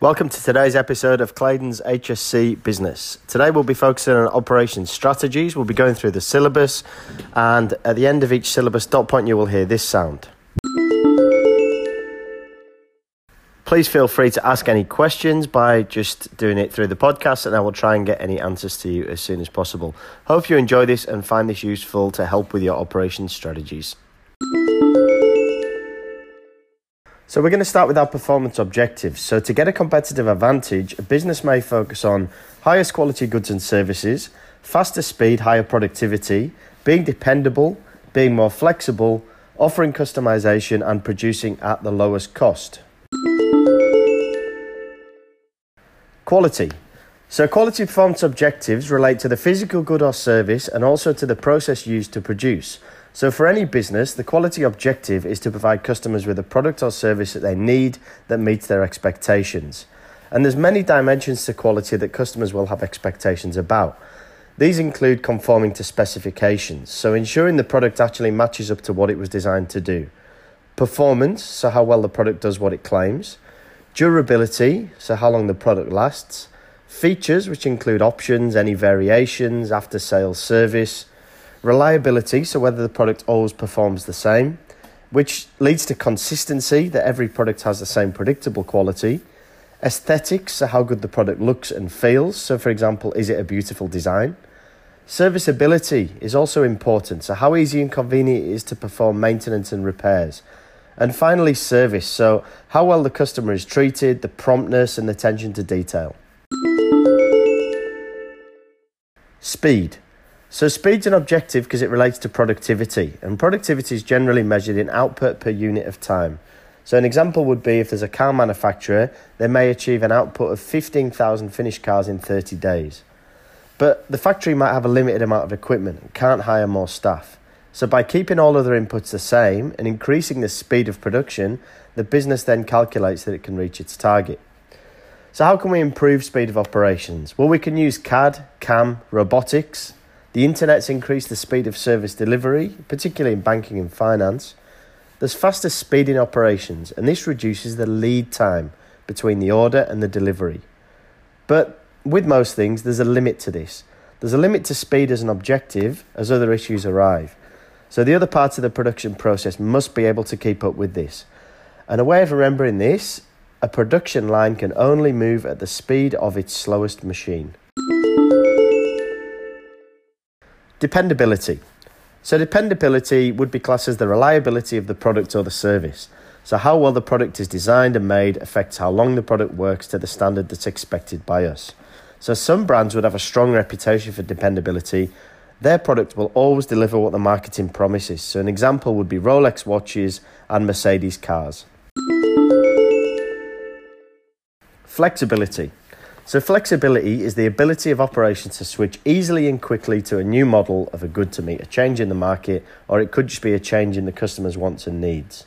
Welcome to today's episode of Claydon's HSC Business. Today we'll be focusing on operations strategies. We'll be going through the syllabus, and at the end of each syllabus dot point, you will hear this sound. Please feel free to ask any questions by just doing it through the podcast, and I will try and get any answers to you as soon as possible. Hope you enjoy this and find this useful to help with your operations strategies. So we're going to start with our performance objectives. So to get a competitive advantage, a business may focus on highest quality goods and services, faster speed, higher productivity, being dependable, being more flexible, offering customization and producing at the lowest cost. Quality. So quality performance objectives relate to the physical good or service and also to the process used to produce. So, for any business, the quality objective is to provide customers with a product or service that they need that meets their expectations. And there's many dimensions to quality that customers will have expectations about. These include conforming to specifications, so ensuring the product actually matches up to what it was designed to do. Performance, so how well the product does what it claims. Durability, so how long the product lasts. Features, which include options, any variations, after sales service reliability, so whether the product always performs the same, which leads to consistency, that every product has the same predictable quality. Aesthetics, so how good the product looks and feels. So, for example, is it a beautiful design? Serviceability is also important, so how easy and convenient it is to perform maintenance and repairs. And finally, service, so how well the customer is treated, the promptness and attention to detail. Speed. So speed's an objective because it relates to productivity, and productivity is generally measured in output per unit of time. So an example would be if there's a car manufacturer, they may achieve an output of 15,000 finished cars in 30 days. But the factory might have a limited amount of equipment and can't hire more staff. So by keeping all other inputs the same and increasing the speed of production, the business then calculates that it can reach its target. So how can we improve speed of operations? Well, we can use CAD, CAM, robotics, the internet's increased the speed of service delivery, particularly in banking and finance. There's faster speed in operations, and this reduces the lead time between the order and the delivery. But with most things, there's a limit to this. There's a limit to speed as an objective as other issues arrive. So the other parts of the production process must be able to keep up with this. And a way of remembering this a production line can only move at the speed of its slowest machine. Dependability. So, dependability would be classed as the reliability of the product or the service. So, how well the product is designed and made affects how long the product works to the standard that's expected by us. So, some brands would have a strong reputation for dependability. Their product will always deliver what the marketing promises. So, an example would be Rolex watches and Mercedes cars. Flexibility. So, flexibility is the ability of operations to switch easily and quickly to a new model of a good to meet a change in the market, or it could just be a change in the customer's wants and needs.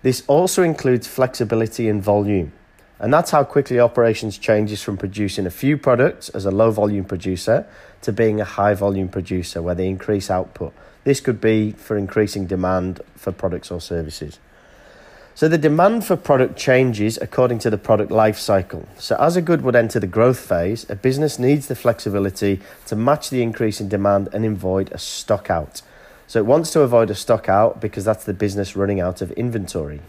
This also includes flexibility in volume, and that's how quickly operations changes from producing a few products as a low volume producer to being a high volume producer where they increase output. This could be for increasing demand for products or services. So the demand for product changes according to the product life cycle. So as a good would enter the growth phase, a business needs the flexibility to match the increase in demand and avoid a stock out. So it wants to avoid a stock out because that's the business running out of inventory.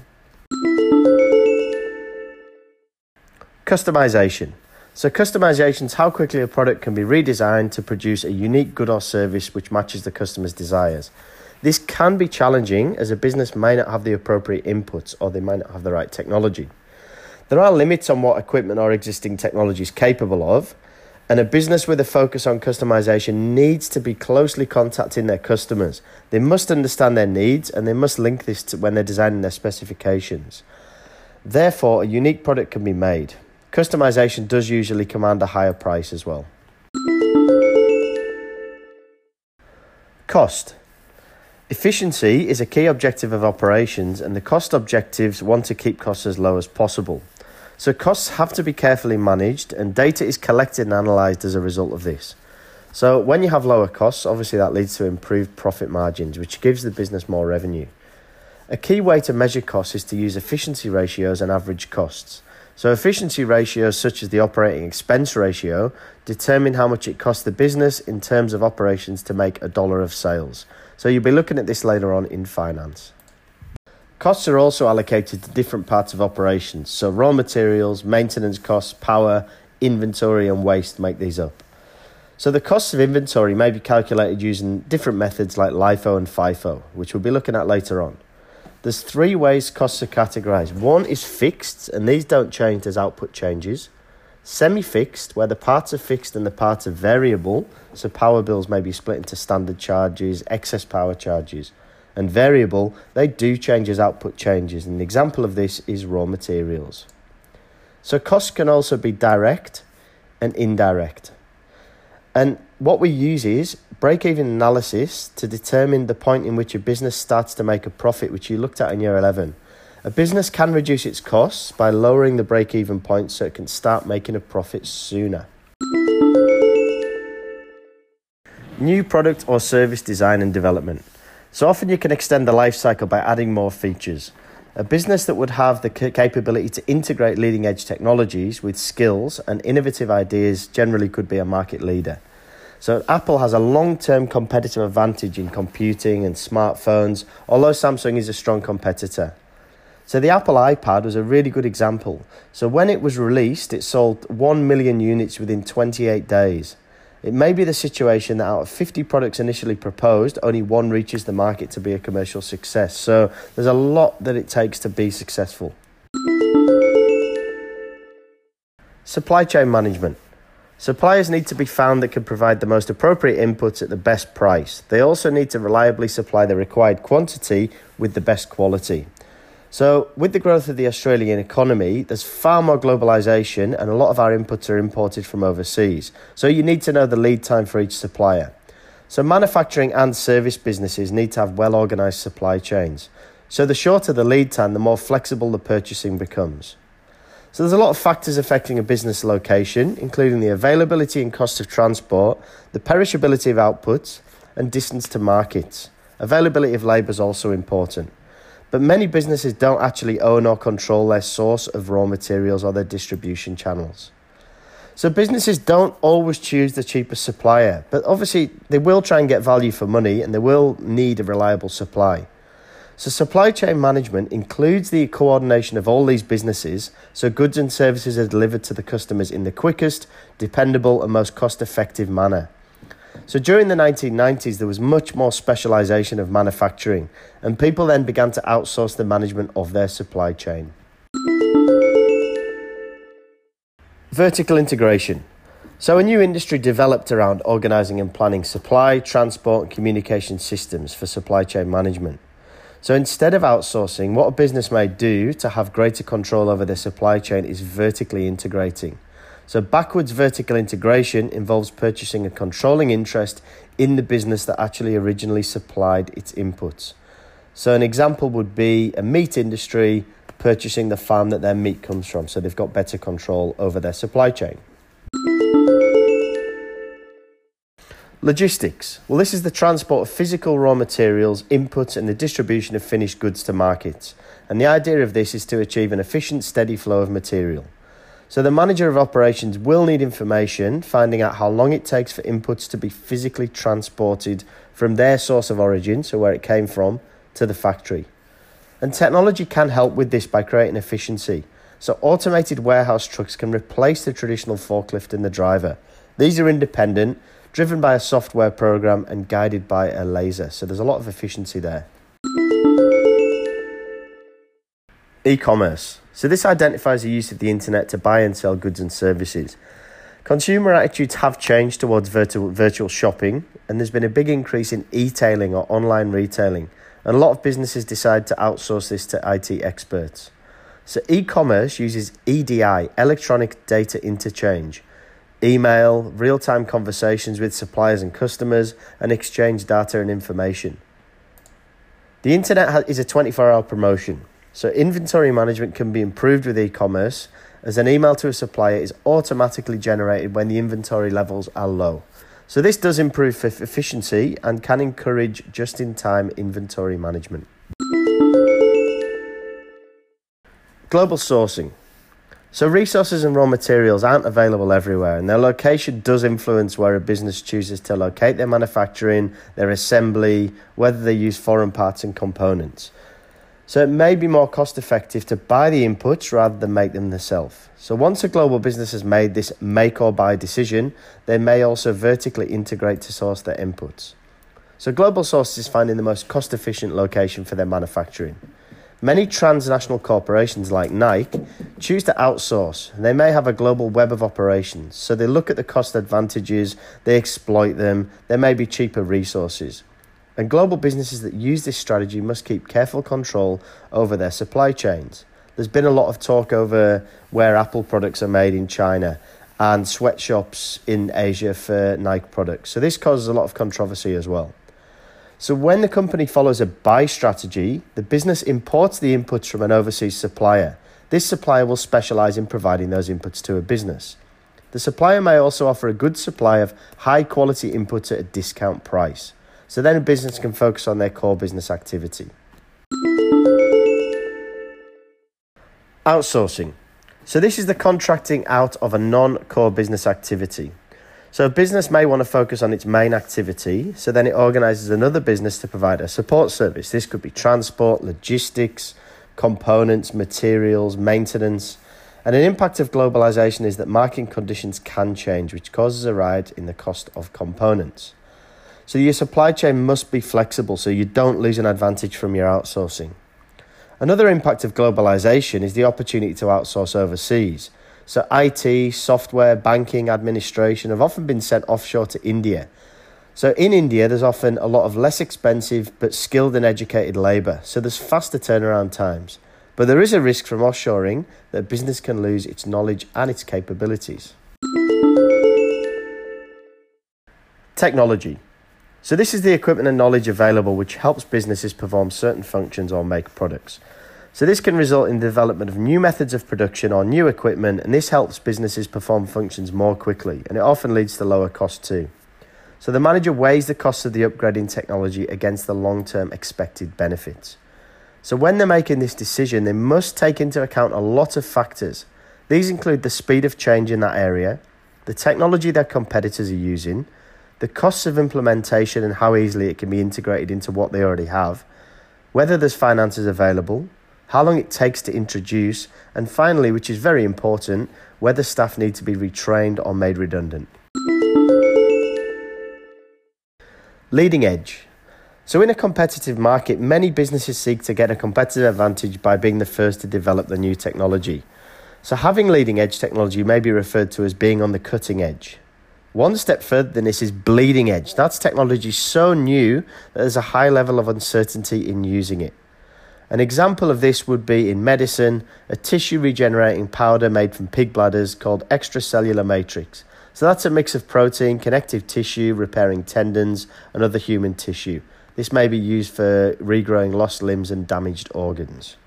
Customization. So customization is how quickly a product can be redesigned to produce a unique good or service which matches the customer's desires. This can be challenging as a business may not have the appropriate inputs or they may not have the right technology. There are limits on what equipment or existing technology is capable of, and a business with a focus on customization needs to be closely contacting their customers. They must understand their needs and they must link this to when they're designing their specifications. Therefore, a unique product can be made. Customization does usually command a higher price as well. Cost. Efficiency is a key objective of operations, and the cost objectives want to keep costs as low as possible. So, costs have to be carefully managed, and data is collected and analysed as a result of this. So when you have lower costs, obviously that leads to improved profit margins, which gives the business more revenue. A key way to measure costs is to use efficiency ratios and average costs. So efficiency ratios such as the operating expense ratio determine how much it costs the business in terms of operations to make a dollar of sales. So you'll be looking at this later on in finance. Costs are also allocated to different parts of operations. So raw materials, maintenance costs, power, inventory and waste make these up. So the costs of inventory may be calculated using different methods like LIFO and FIFO, which we'll be looking at later on. There's three ways costs are categorized. One is fixed, and these don't change as output changes. Semi-fixed, where the parts are fixed and the parts are variable, so power bills may be split into standard charges, excess power charges. And variable, they do change as output changes. And An example of this is raw materials. So costs can also be direct and indirect. And what we use is break even analysis to determine the point in which a business starts to make a profit, which you looked at in year 11. A business can reduce its costs by lowering the break even point so it can start making a profit sooner. New product or service design and development. So often you can extend the life cycle by adding more features. A business that would have the capability to integrate leading edge technologies with skills and innovative ideas generally could be a market leader. So, Apple has a long term competitive advantage in computing and smartphones, although Samsung is a strong competitor. So, the Apple iPad was a really good example. So, when it was released, it sold 1 million units within 28 days. It may be the situation that out of 50 products initially proposed, only one reaches the market to be a commercial success. So there's a lot that it takes to be successful. Supply chain management. Suppliers need to be found that can provide the most appropriate inputs at the best price. They also need to reliably supply the required quantity with the best quality. So, with the growth of the Australian economy, there's far more globalization, and a lot of our inputs are imported from overseas. So, you need to know the lead time for each supplier. So, manufacturing and service businesses need to have well organized supply chains. So, the shorter the lead time, the more flexible the purchasing becomes. So, there's a lot of factors affecting a business location, including the availability and cost of transport, the perishability of outputs, and distance to markets. Availability of labour is also important. But many businesses don't actually own or control their source of raw materials or their distribution channels. So businesses don't always choose the cheapest supplier, but obviously they will try and get value for money and they will need a reliable supply. So supply chain management includes the coordination of all these businesses so goods and services are delivered to the customers in the quickest, dependable and most cost-effective manner. So during the 1990s, there was much more specialization of manufacturing, and people then began to outsource the management of their supply chain. Vertical integration. So, a new industry developed around organizing and planning supply, transport, and communication systems for supply chain management. So, instead of outsourcing, what a business may do to have greater control over their supply chain is vertically integrating. So, backwards vertical integration involves purchasing a controlling interest in the business that actually originally supplied its inputs. So, an example would be a meat industry purchasing the farm that their meat comes from, so they've got better control over their supply chain. Logistics. Well, this is the transport of physical raw materials, inputs, and the distribution of finished goods to markets. And the idea of this is to achieve an efficient, steady flow of material. So the manager of operations will need information finding out how long it takes for inputs to be physically transported from their source of origin, so where it came from, to the factory. And technology can help with this by creating efficiency. So automated warehouse trucks can replace the traditional forklift and the driver. These are independent, driven by a software program and guided by a laser. So there's a lot of efficiency there. E-commerce. So this identifies the use of the internet to buy and sell goods and services. Consumer attitudes have changed towards virtual, virtual shopping, and there's been a big increase in e-tailing or online retailing. And a lot of businesses decide to outsource this to IT experts. So e-commerce uses EDI, electronic data interchange, email, real-time conversations with suppliers and customers, and exchange data and information. The internet is a 24-hour promotion. So inventory management can be improved with e-commerce as an email to a supplier is automatically generated when the inventory levels are low. So, this does improve efficiency and can encourage just in time inventory management. Global sourcing. So, resources and raw materials aren't available everywhere, and their location does influence where a business chooses to locate their manufacturing, their assembly, whether they use foreign parts and components. So, it may be more cost effective to buy the inputs rather than make them themselves. So, once a global business has made this make or buy decision, they may also vertically integrate to source their inputs. So, global sources is finding the most cost efficient location for their manufacturing. Many transnational corporations like Nike choose to outsource. They may have a global web of operations, so they look at the cost advantages, they exploit them, there may be cheaper resources. And global businesses that use this strategy must keep careful control over their supply chains. There's been a lot of talk over where Apple products are made in China and sweatshops in Asia for Nike products. So this causes a lot of controversy as well. So, when the company follows a buy strategy, the business imports the inputs from an overseas supplier. This supplier will specialize in providing those inputs to a business. The supplier may also offer a good supply of high quality inputs at a discount price. So then a business can focus on their core business activity. Outsourcing. So, this is the contracting out of a non core business activity. So a business may want to focus on its main activity, so then it organizes another business to provide a support service. This could be transport, logistics, components, materials, maintenance. And an impact of globalization is that market conditions can change, which causes a rise in the cost of components. So your supply chain must be flexible so you don't lose an advantage from your outsourcing. Another impact of globalization is the opportunity to outsource overseas. So, IT, software, banking, administration have often been sent offshore to India. So, in India, there's often a lot of less expensive but skilled and educated labour, so there's faster turnaround times. But there is a risk from offshoring that business can lose its knowledge and its capabilities. Technology. So, this is the equipment and knowledge available which helps businesses perform certain functions or make products. So, this can result in the development of new methods of production or new equipment, and this helps businesses perform functions more quickly, and it often leads to lower cost too. So, the manager weighs the cost of the upgrading technology against the long term expected benefits. So, when they're making this decision, they must take into account a lot of factors. These include the speed of change in that area, the technology their competitors are using, the costs of implementation and how easily it can be integrated into what they already have, whether there's finances available, how long it takes to introduce, and finally, which is very important, whether staff need to be retrained or made redundant. Leading edge. So, in a competitive market, many businesses seek to get a competitive advantage by being the first to develop the new technology. So, having leading edge technology may be referred to as being on the cutting edge. One step further than this is bleeding edge. That's technology so new that there's a high level of uncertainty in using it. An example of this would be in medicine, a tissue regenerating powder made from pig bladders called extracellular matrix. So that's a mix of protein, connective tissue, repairing tendons, and other human tissue. This may be used for regrowing lost limbs and damaged organs.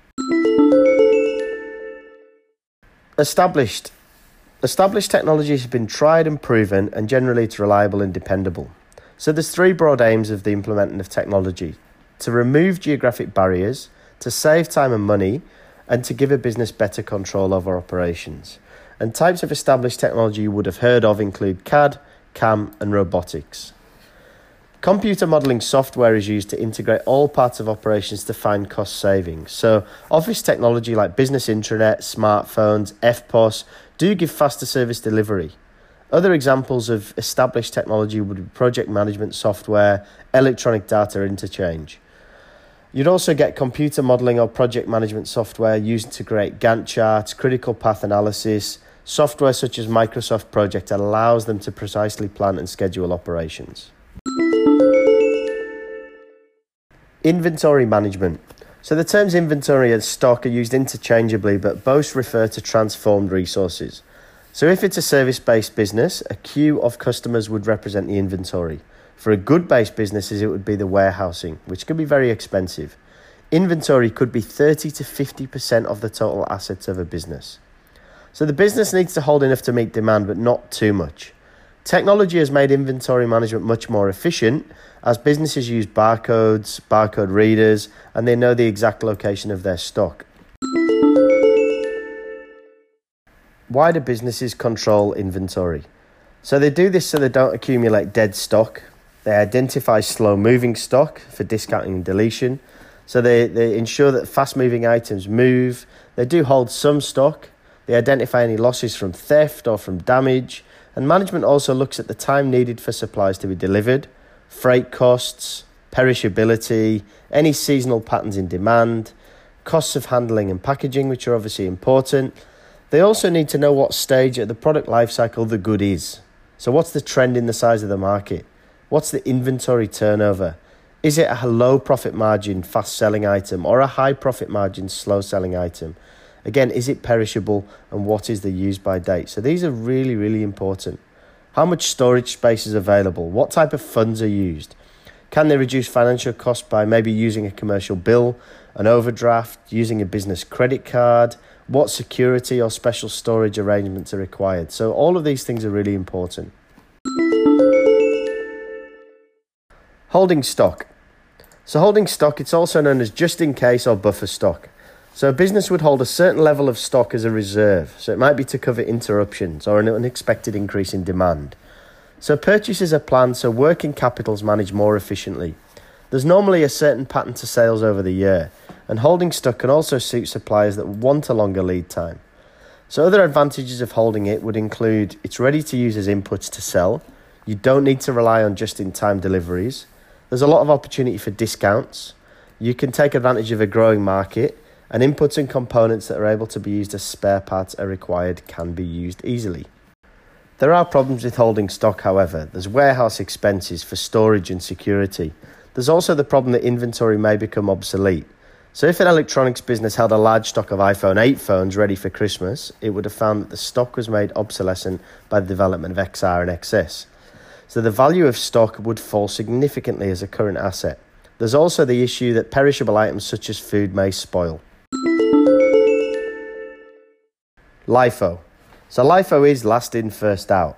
Established. Established technology has been tried and proven, and generally it's reliable and dependable. So there's three broad aims of the implementing of technology to remove geographic barriers, to save time and money, and to give a business better control over operations. And types of established technology you would have heard of include CAD, CAM, and robotics. Computer modeling software is used to integrate all parts of operations to find cost savings. So, office technology like business intranet, smartphones, EFTPOS do give faster service delivery. Other examples of established technology would be project management software, electronic data interchange. You'd also get computer modeling or project management software used to create Gantt charts, critical path analysis. Software such as Microsoft Project allows them to precisely plan and schedule operations. Inventory management. So the terms inventory and stock are used interchangeably, but both refer to transformed resources. So if it's a service based business, a queue of customers would represent the inventory. For a good based businesses, it would be the warehousing, which can be very expensive. Inventory could be 30 to 50% of the total assets of a business. So the business needs to hold enough to meet demand, but not too much. Technology has made inventory management much more efficient as businesses use barcodes, barcode readers, and they know the exact location of their stock. Why do businesses control inventory? So they do this so they don't accumulate dead stock. They identify slow moving stock for discounting and deletion. So they, they ensure that fast moving items move. They do hold some stock. They identify any losses from theft or from damage and management also looks at the time needed for supplies to be delivered, freight costs, perishability, any seasonal patterns in demand, costs of handling and packaging, which are obviously important. They also need to know what stage of the product life cycle the good is. So, what's the trend in the size of the market? What's the inventory turnover? Is it a low profit margin, fast selling item, or a high profit margin, slow selling item? Again, is it perishable and what is the use by date? So these are really, really important. How much storage space is available? What type of funds are used? Can they reduce financial costs by maybe using a commercial bill, an overdraft, using a business credit card? What security or special storage arrangements are required? So, all of these things are really important. Holding stock. So, holding stock, it's also known as just in case or buffer stock. So a business would hold a certain level of stock as a reserve. So it might be to cover interruptions or an unexpected increase in demand. So purchases are planned so working capital is managed more efficiently. There's normally a certain pattern to sales over the year, and holding stock can also suit suppliers that want a longer lead time. So other advantages of holding it would include it's ready to use as inputs to sell. You don't need to rely on just-in-time deliveries. There's a lot of opportunity for discounts. You can take advantage of a growing market and inputs and components that are able to be used as spare parts are required can be used easily. There are problems with holding stock, however. There's warehouse expenses for storage and security. There's also the problem that inventory may become obsolete. So, if an electronics business held a large stock of iPhone 8 phones ready for Christmas, it would have found that the stock was made obsolescent by the development of XR and XS. So, the value of stock would fall significantly as a current asset. There's also the issue that perishable items such as food may spoil. LIFO. So LIFO is last in, first out.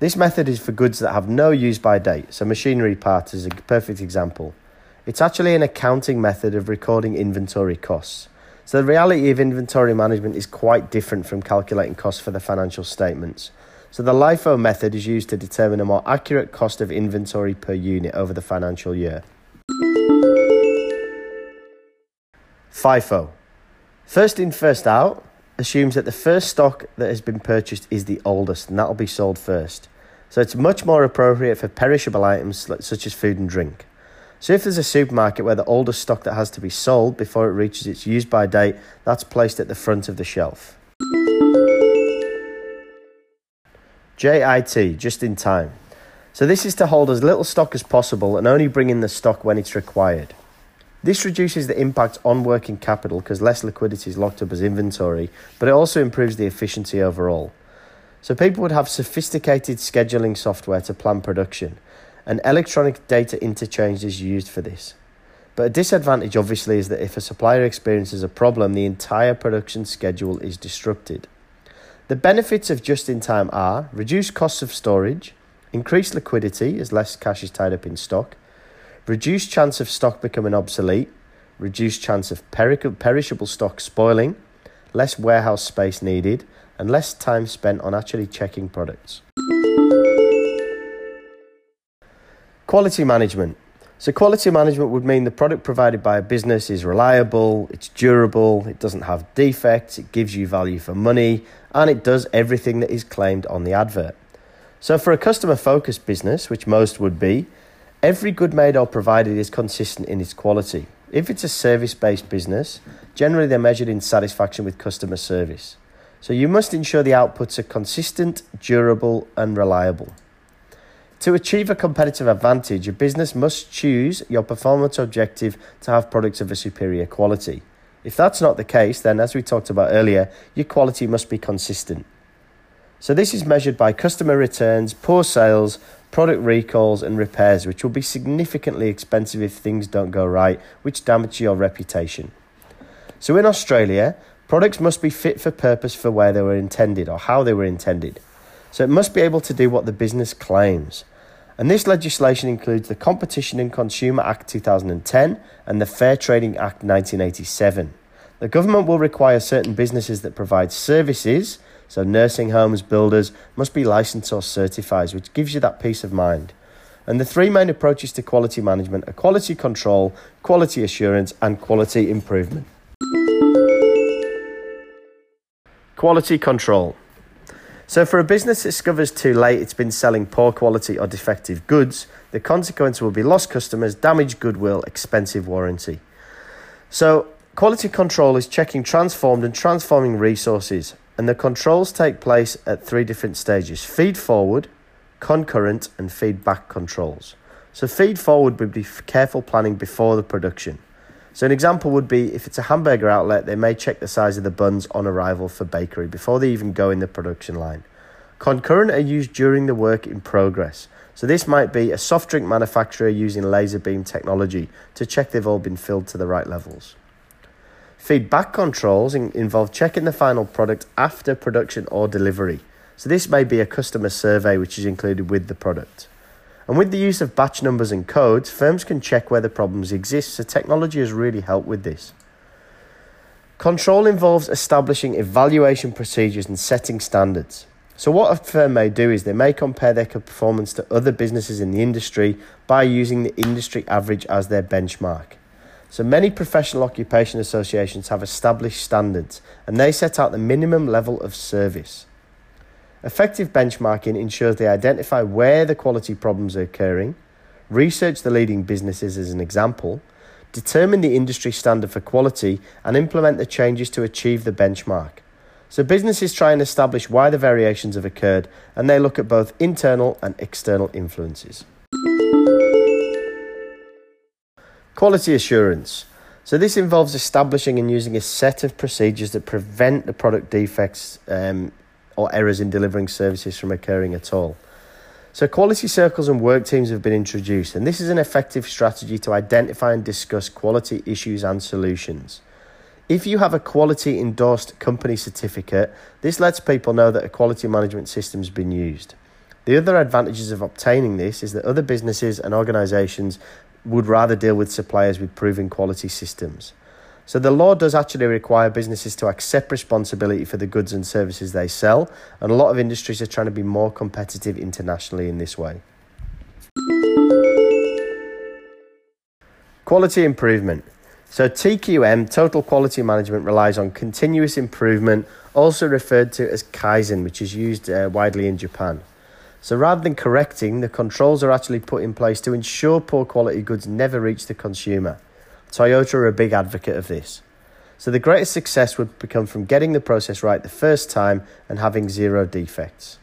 This method is for goods that have no use by date, so machinery parts is a perfect example. It's actually an accounting method of recording inventory costs. So the reality of inventory management is quite different from calculating costs for the financial statements. So the LIFO method is used to determine a more accurate cost of inventory per unit over the financial year. FIFO. First in, first out assumes that the first stock that has been purchased is the oldest and that'll be sold first. So it's much more appropriate for perishable items such as food and drink. So if there's a supermarket where the oldest stock that has to be sold before it reaches its use by date, that's placed at the front of the shelf. JIT, just in time. So this is to hold as little stock as possible and only bring in the stock when it's required. This reduces the impact on working capital because less liquidity is locked up as inventory, but it also improves the efficiency overall. So people would have sophisticated scheduling software to plan production, and electronic data interchange is used for this. But a disadvantage, obviously, is that if a supplier experiences a problem, the entire production schedule is disrupted. The benefits of just in time are reduced costs of storage, increased liquidity as less cash is tied up in stock, reduced chance of stock becoming obsolete, reduced chance of perishable stock spoiling, less warehouse space needed, and less time spent on actually checking products. Quality management. So, quality management would mean the product provided by a business is reliable, it's durable, it doesn't have defects, it gives you value for money, and it does everything that is claimed on the advert. So, for a customer focused business, which most would be, Every good made or provided is consistent in its quality. If it's a service based business, generally they're measured in satisfaction with customer service. So you must ensure the outputs are consistent, durable, and reliable. To achieve a competitive advantage, a business must choose your performance objective to have products of a superior quality. If that's not the case, then as we talked about earlier, your quality must be consistent. So this is measured by customer returns, poor sales, product recalls and repairs, which will be significantly expensive if things don't go right, which damage your reputation. So in Australia, products must be fit for purpose for where they were intended or how they were intended. So it must be able to do what the business claims. And this legislation includes the Competition and Consumer Act 2010 and the Fair Trading Act 1987. The government will require certain businesses that provide services, so nursing homes, builders, must be licensed or certified, which gives you that peace of mind. And the three main approaches to quality management are quality control, quality assurance, and quality improvement. Quality control. So, for a business that discovers too late it's been selling poor quality or defective goods, the consequence will be lost customers, damaged goodwill, expensive warranty. So, quality control is checking transformed and transforming resources, and the controls take place at three different stages feed forward, concurrent, and feedback controls. So, feed forward would be careful planning before the production. So, an example would be if it's a hamburger outlet, they may check the size of the buns on arrival for bakery before they even go in the production line. Concurrent are used during the work in progress. So, this might be a soft drink manufacturer using laser beam technology to check they've all been filled to the right levels. Feedback controls in- involve checking the final product after production or delivery. So, this may be a customer survey which is included with the product. And with the use of batch numbers and codes, firms can check where the problems exist, so technology has really helped with this. Control involves establishing evaluation procedures and setting standards. So, what a firm may do is they may compare their performance to other businesses in the industry by using the industry average as their benchmark. So, many professional occupation associations have established standards and they set out the minimum level of service. Effective benchmarking ensures they identify where the quality problems are occurring, research the leading businesses as an example, determine the industry standard for quality, and implement the changes to achieve the benchmark. So, businesses try and establish why the variations have occurred, and they look at both internal and external influences. Quality assurance. So, this involves establishing and using a set of procedures that prevent the product defects um, or errors in delivering services from occurring at all. So, quality circles and work teams have been introduced, and this is an effective strategy to identify and discuss quality issues and solutions. If you have a quality endorsed company certificate, this lets people know that a quality management system has been used. The other advantages of obtaining this is that other businesses and organisations would rather deal with suppliers with proven quality systems. So the law does actually require businesses to accept responsibility for the goods and services they sell, and a lot of industries are trying to be more competitive internationally in this way. Quality improvement. So TQM, Total Quality Management, relies on continuous improvement, also referred to as Kaizen, which is used uh, widely in Japan. So rather than correcting, the controls are actually put in place to ensure poor quality goods never reach the consumer. Toyota are a big advocate of this. So the greatest success would come from getting the process right the first time and having zero defects.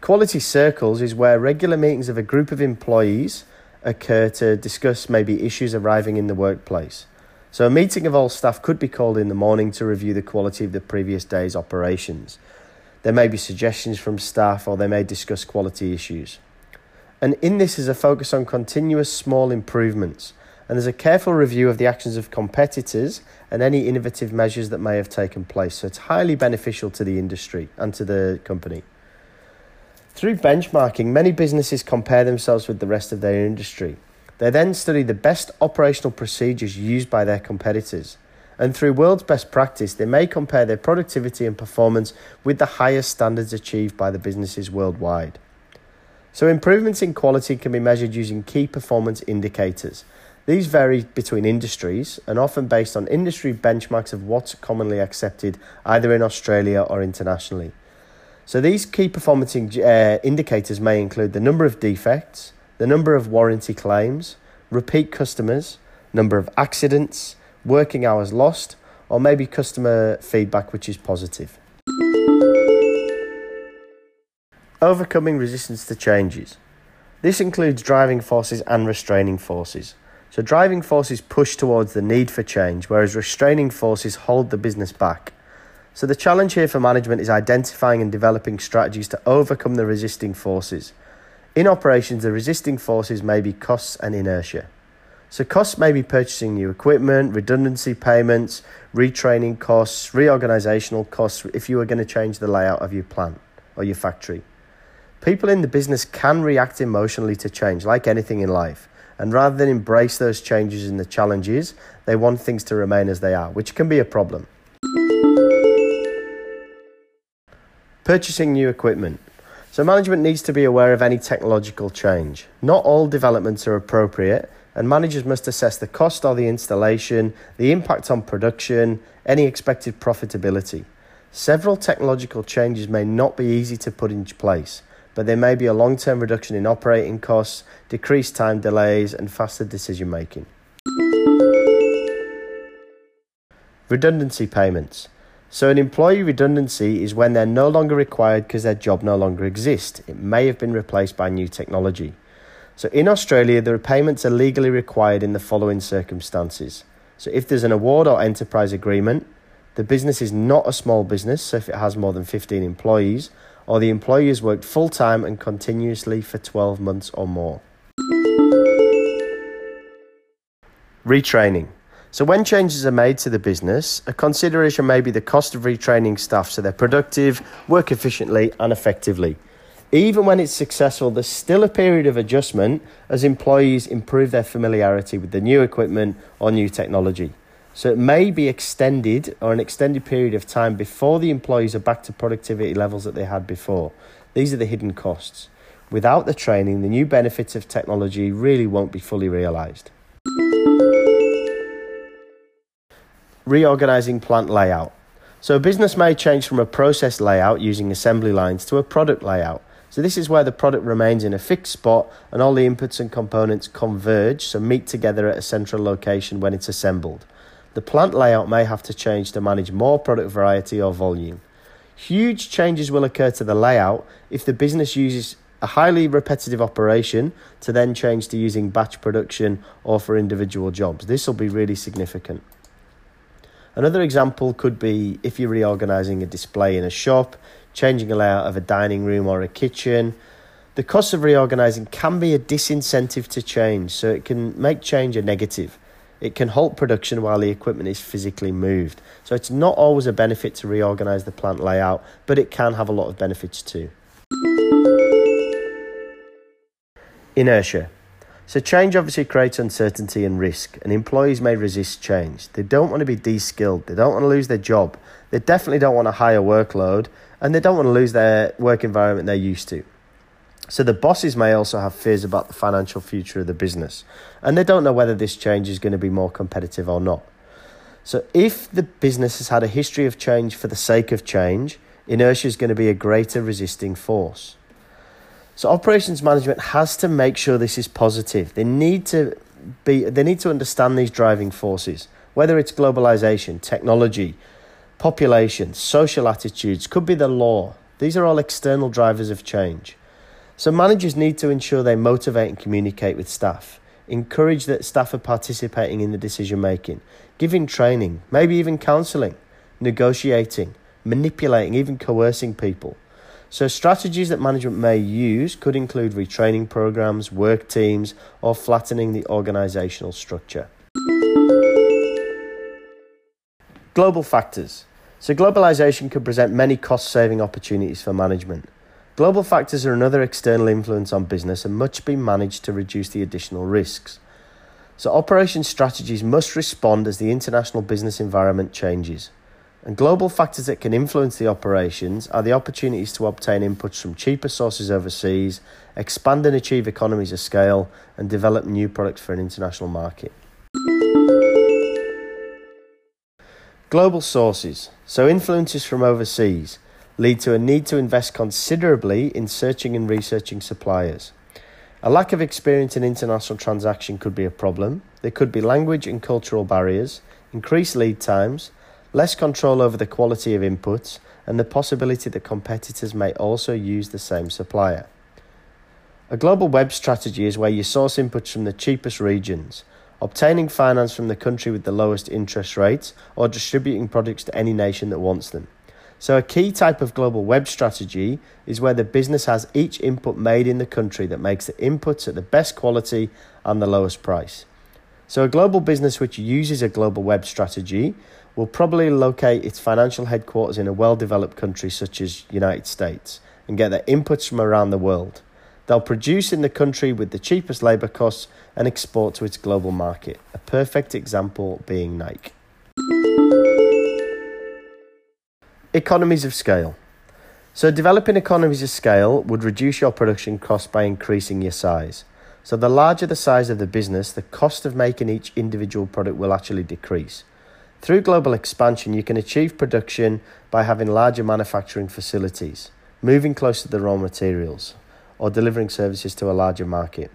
Quality circles is where regular meetings of a group of employees occur to discuss maybe issues arriving in the workplace. So a meeting of all staff could be called in the morning to review the quality of the previous day's operations. There may be suggestions from staff or they may discuss quality issues. And in this is a focus on continuous small improvements and there's a careful review of the actions of competitors and any innovative measures that may have taken place. So it's highly beneficial to the industry and to the company. Through benchmarking, many businesses compare themselves with the rest of their industry. They then study the best operational procedures used by their competitors. And through world's best practice, they may compare their productivity and performance with the highest standards achieved by the businesses worldwide. So, improvements in quality can be measured using key performance indicators. These vary between industries and often based on industry benchmarks of what's commonly accepted either in Australia or internationally. So, these key performance uh, indicators may include the number of defects, the number of warranty claims, repeat customers, number of accidents, working hours lost, or maybe customer feedback which is positive. Overcoming resistance to changes. This includes driving forces and restraining forces. So driving forces push towards the need for change, whereas restraining forces hold the business back. So the challenge here for management is identifying and developing strategies to overcome the resisting forces. In operations, the resisting forces may be costs and inertia. So costs may be purchasing new equipment, redundancy payments, retraining costs, reorganizational costs if you are going to change the layout of your plant or your factory. People in the business can react emotionally to change, like anything in life. And rather than embrace those changes and the challenges, they want things to remain as they are, which can be a problem. Purchasing new equipment. So, management needs to be aware of any technological change. Not all developments are appropriate, and managers must assess the cost of the installation, the impact on production, any expected profitability. Several technological changes may not be easy to put into place, but there may be a long term reduction in operating costs, decreased time delays, and faster decision making. Redundancy payments. So, an employee redundancy is when they're no longer required because their job no longer exists. It may have been replaced by new technology. So, in Australia, the repayments are legally required in the following circumstances. So, if there's an award or enterprise agreement, the business is not a small business, so if it has more than 15 employees, or the employee has worked full time and continuously for 12 months or more. Retraining. So, when changes are made to the business, a consideration may be the cost of retraining staff so they're productive, work efficiently, and effectively. Even when it's successful, there's still a period of adjustment as employees improve their familiarity with the new equipment or new technology. So, it may be extended or an extended period of time before the employees are back to productivity levels that they had before. These are the hidden costs. Without the training, the new benefits of technology really won't be fully realised. reorganizing plant layout. So a business may change from a process layout using assembly lines to a product layout. So this is where the product remains in a fixed spot and all the inputs and components converge, so meet together at a central location when it's assembled. The plant layout may have to change to manage more product variety or volume. Huge changes will occur to the layout if the business uses a highly repetitive operation to then change to using batch production or for individual jobs. This will be really significant. Another example could be if you're reorganizing a display in a shop, changing a layout of a dining room or a kitchen. The cost of reorganizing can be a disincentive to change, so it can make change a negative. It can halt production while the equipment is physically moved. So it's not always a benefit to reorganize the plant layout, but it can have a lot of benefits too. Inertia. So, change obviously creates uncertainty and risk, and employees may resist change. They don't want to be de skilled, they don't want to lose their job, they definitely don't want a higher workload, and they don't want to lose their work environment they're used to. So, the bosses may also have fears about the financial future of the business, and they don't know whether this change is going to be more competitive or not. So, if the business has had a history of change for the sake of change, inertia is going to be a greater resisting force. So operations management has to make sure this is positive. They need to be they need to understand these driving forces, whether it's globalization, technology, population, social attitudes, could be the law. These are all external drivers of change. So managers need to ensure they motivate and communicate with staff, encourage that staff are participating in the decision making, giving training, maybe even counseling, negotiating, manipulating, even coercing people. So, strategies that management may use could include retraining programs, work teams, or flattening the organizational structure. Global factors. So, globalization can present many cost saving opportunities for management. Global factors are another external influence on business and must be managed to reduce the additional risks. So, operation strategies must respond as the international business environment changes. And global factors that can influence the operations are the opportunities to obtain inputs from cheaper sources overseas, expand and achieve economies of scale, and develop new products for an international market. Global sources, so influences from overseas, lead to a need to invest considerably in searching and researching suppliers. A lack of experience in international transaction could be a problem. There could be language and cultural barriers, increased lead times, less control over the quality of inputs, and the possibility that competitors may also use the same supplier. A global web strategy is where you source inputs from the cheapest regions, obtaining finance from the country with the lowest interest rates, or distributing products to any nation that wants them. So, a key type of global web strategy is where the business has each input made in the country that makes the inputs at the best quality and the lowest price. So, a global business which uses a global web strategy will probably locate its financial headquarters in a well developed country such as United States and get their inputs from around the world. They'll produce in the country with the cheapest labour costs and export to its global market. A perfect example being Nike. Economies of scale. So, developing economies of scale would reduce your production cost by increasing your size. So, the larger the size of the business, the cost of making each individual product will actually decrease. Through global expansion, you can achieve production by having larger manufacturing facilities, moving closer to the raw materials, or delivering services to a larger market.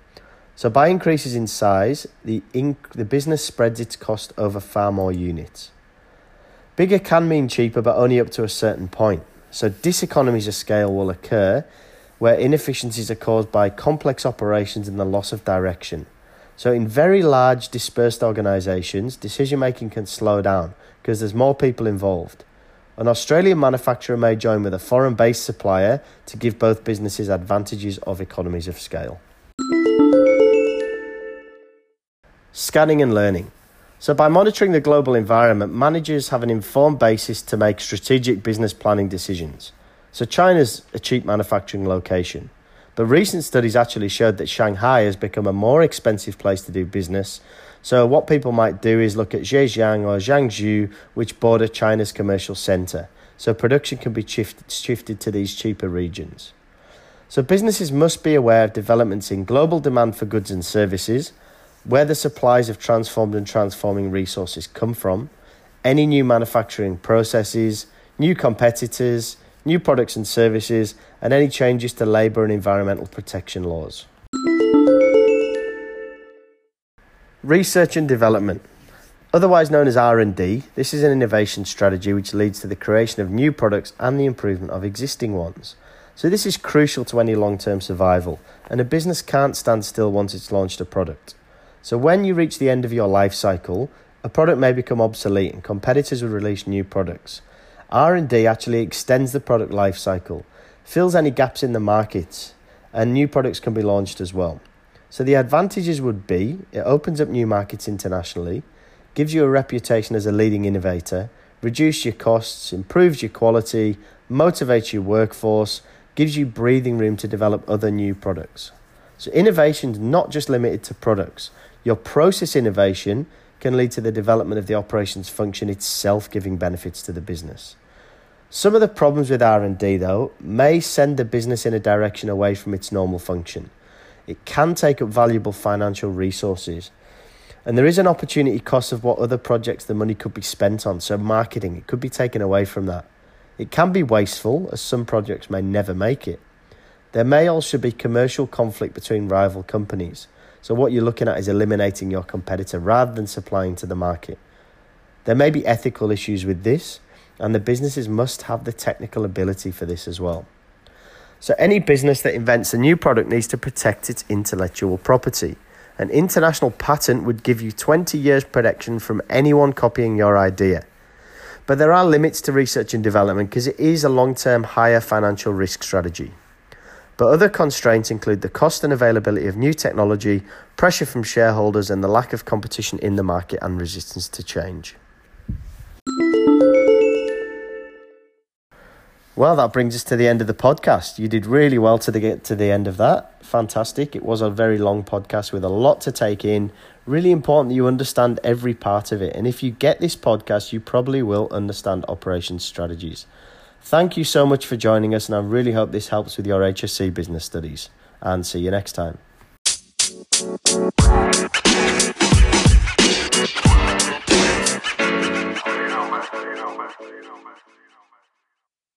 So, by increases in size, the, inc- the business spreads its cost over far more units. Bigger can mean cheaper, but only up to a certain point. So, diseconomies of scale will occur where inefficiencies are caused by complex operations and the loss of direction. So, in very large dispersed organizations, decision making can slow down because there's more people involved. An Australian manufacturer may join with a foreign based supplier to give both businesses advantages of economies of scale. Scanning and learning. So, by monitoring the global environment, managers have an informed basis to make strategic business planning decisions. So, China's a cheap manufacturing location, but recent studies actually showed that Shanghai has become a more expensive place to do business so, what people might do is look at Zhejiang or Jiangsu, which border China's commercial centre. So, production can be shifted, shifted to these cheaper regions. So, businesses must be aware of developments in global demand for goods and services, where the supplies of transformed and transforming resources come from, any new manufacturing processes, new competitors, new products and services, and any changes to labour and environmental protection laws. Research and development. Otherwise known as R&D, this is an innovation strategy which leads to the creation of new products and the improvement of existing ones. So this is crucial to any long-term survival, and a business can't stand still once it's launched a product. So when you reach the end of your life cycle, a product may become obsolete and competitors will release new products. R&D actually extends the product life cycle, fills any gaps in the market, and new products can be launched as well. So the advantages would be it opens up new markets internationally, gives you a reputation as a leading innovator, reduces your costs, improves your quality, motivates your workforce, gives you breathing room to develop other new products. So innovation is not just limited to products. Your process innovation can lead to the development of the operations function itself giving benefits to the business. Some of the problems with R&D though may send the business in a direction away from its normal function. It can take up valuable financial resources. And there is an opportunity cost of what other projects the money could be spent on. So, marketing, it could be taken away from that. It can be wasteful, as some projects may never make it. There may also be commercial conflict between rival companies. So, what you're looking at is eliminating your competitor rather than supplying to the market. There may be ethical issues with this, and the businesses must have the technical ability for this as well. So, any business that invents a new product needs to protect its intellectual property. An international patent would give you 20 years protection from anyone copying your idea. But there are limits to research and development because it is a long term higher financial risk strategy. But other constraints include the cost and availability of new technology, pressure from shareholders, and the lack of competition in the market and resistance to change. Well, that brings us to the end of the podcast. You did really well to the, get to the end of that. Fantastic. It was a very long podcast with a lot to take in. Really important that you understand every part of it. And if you get this podcast, you probably will understand operations strategies. Thank you so much for joining us, and I really hope this helps with your HSC business studies. And see you next time.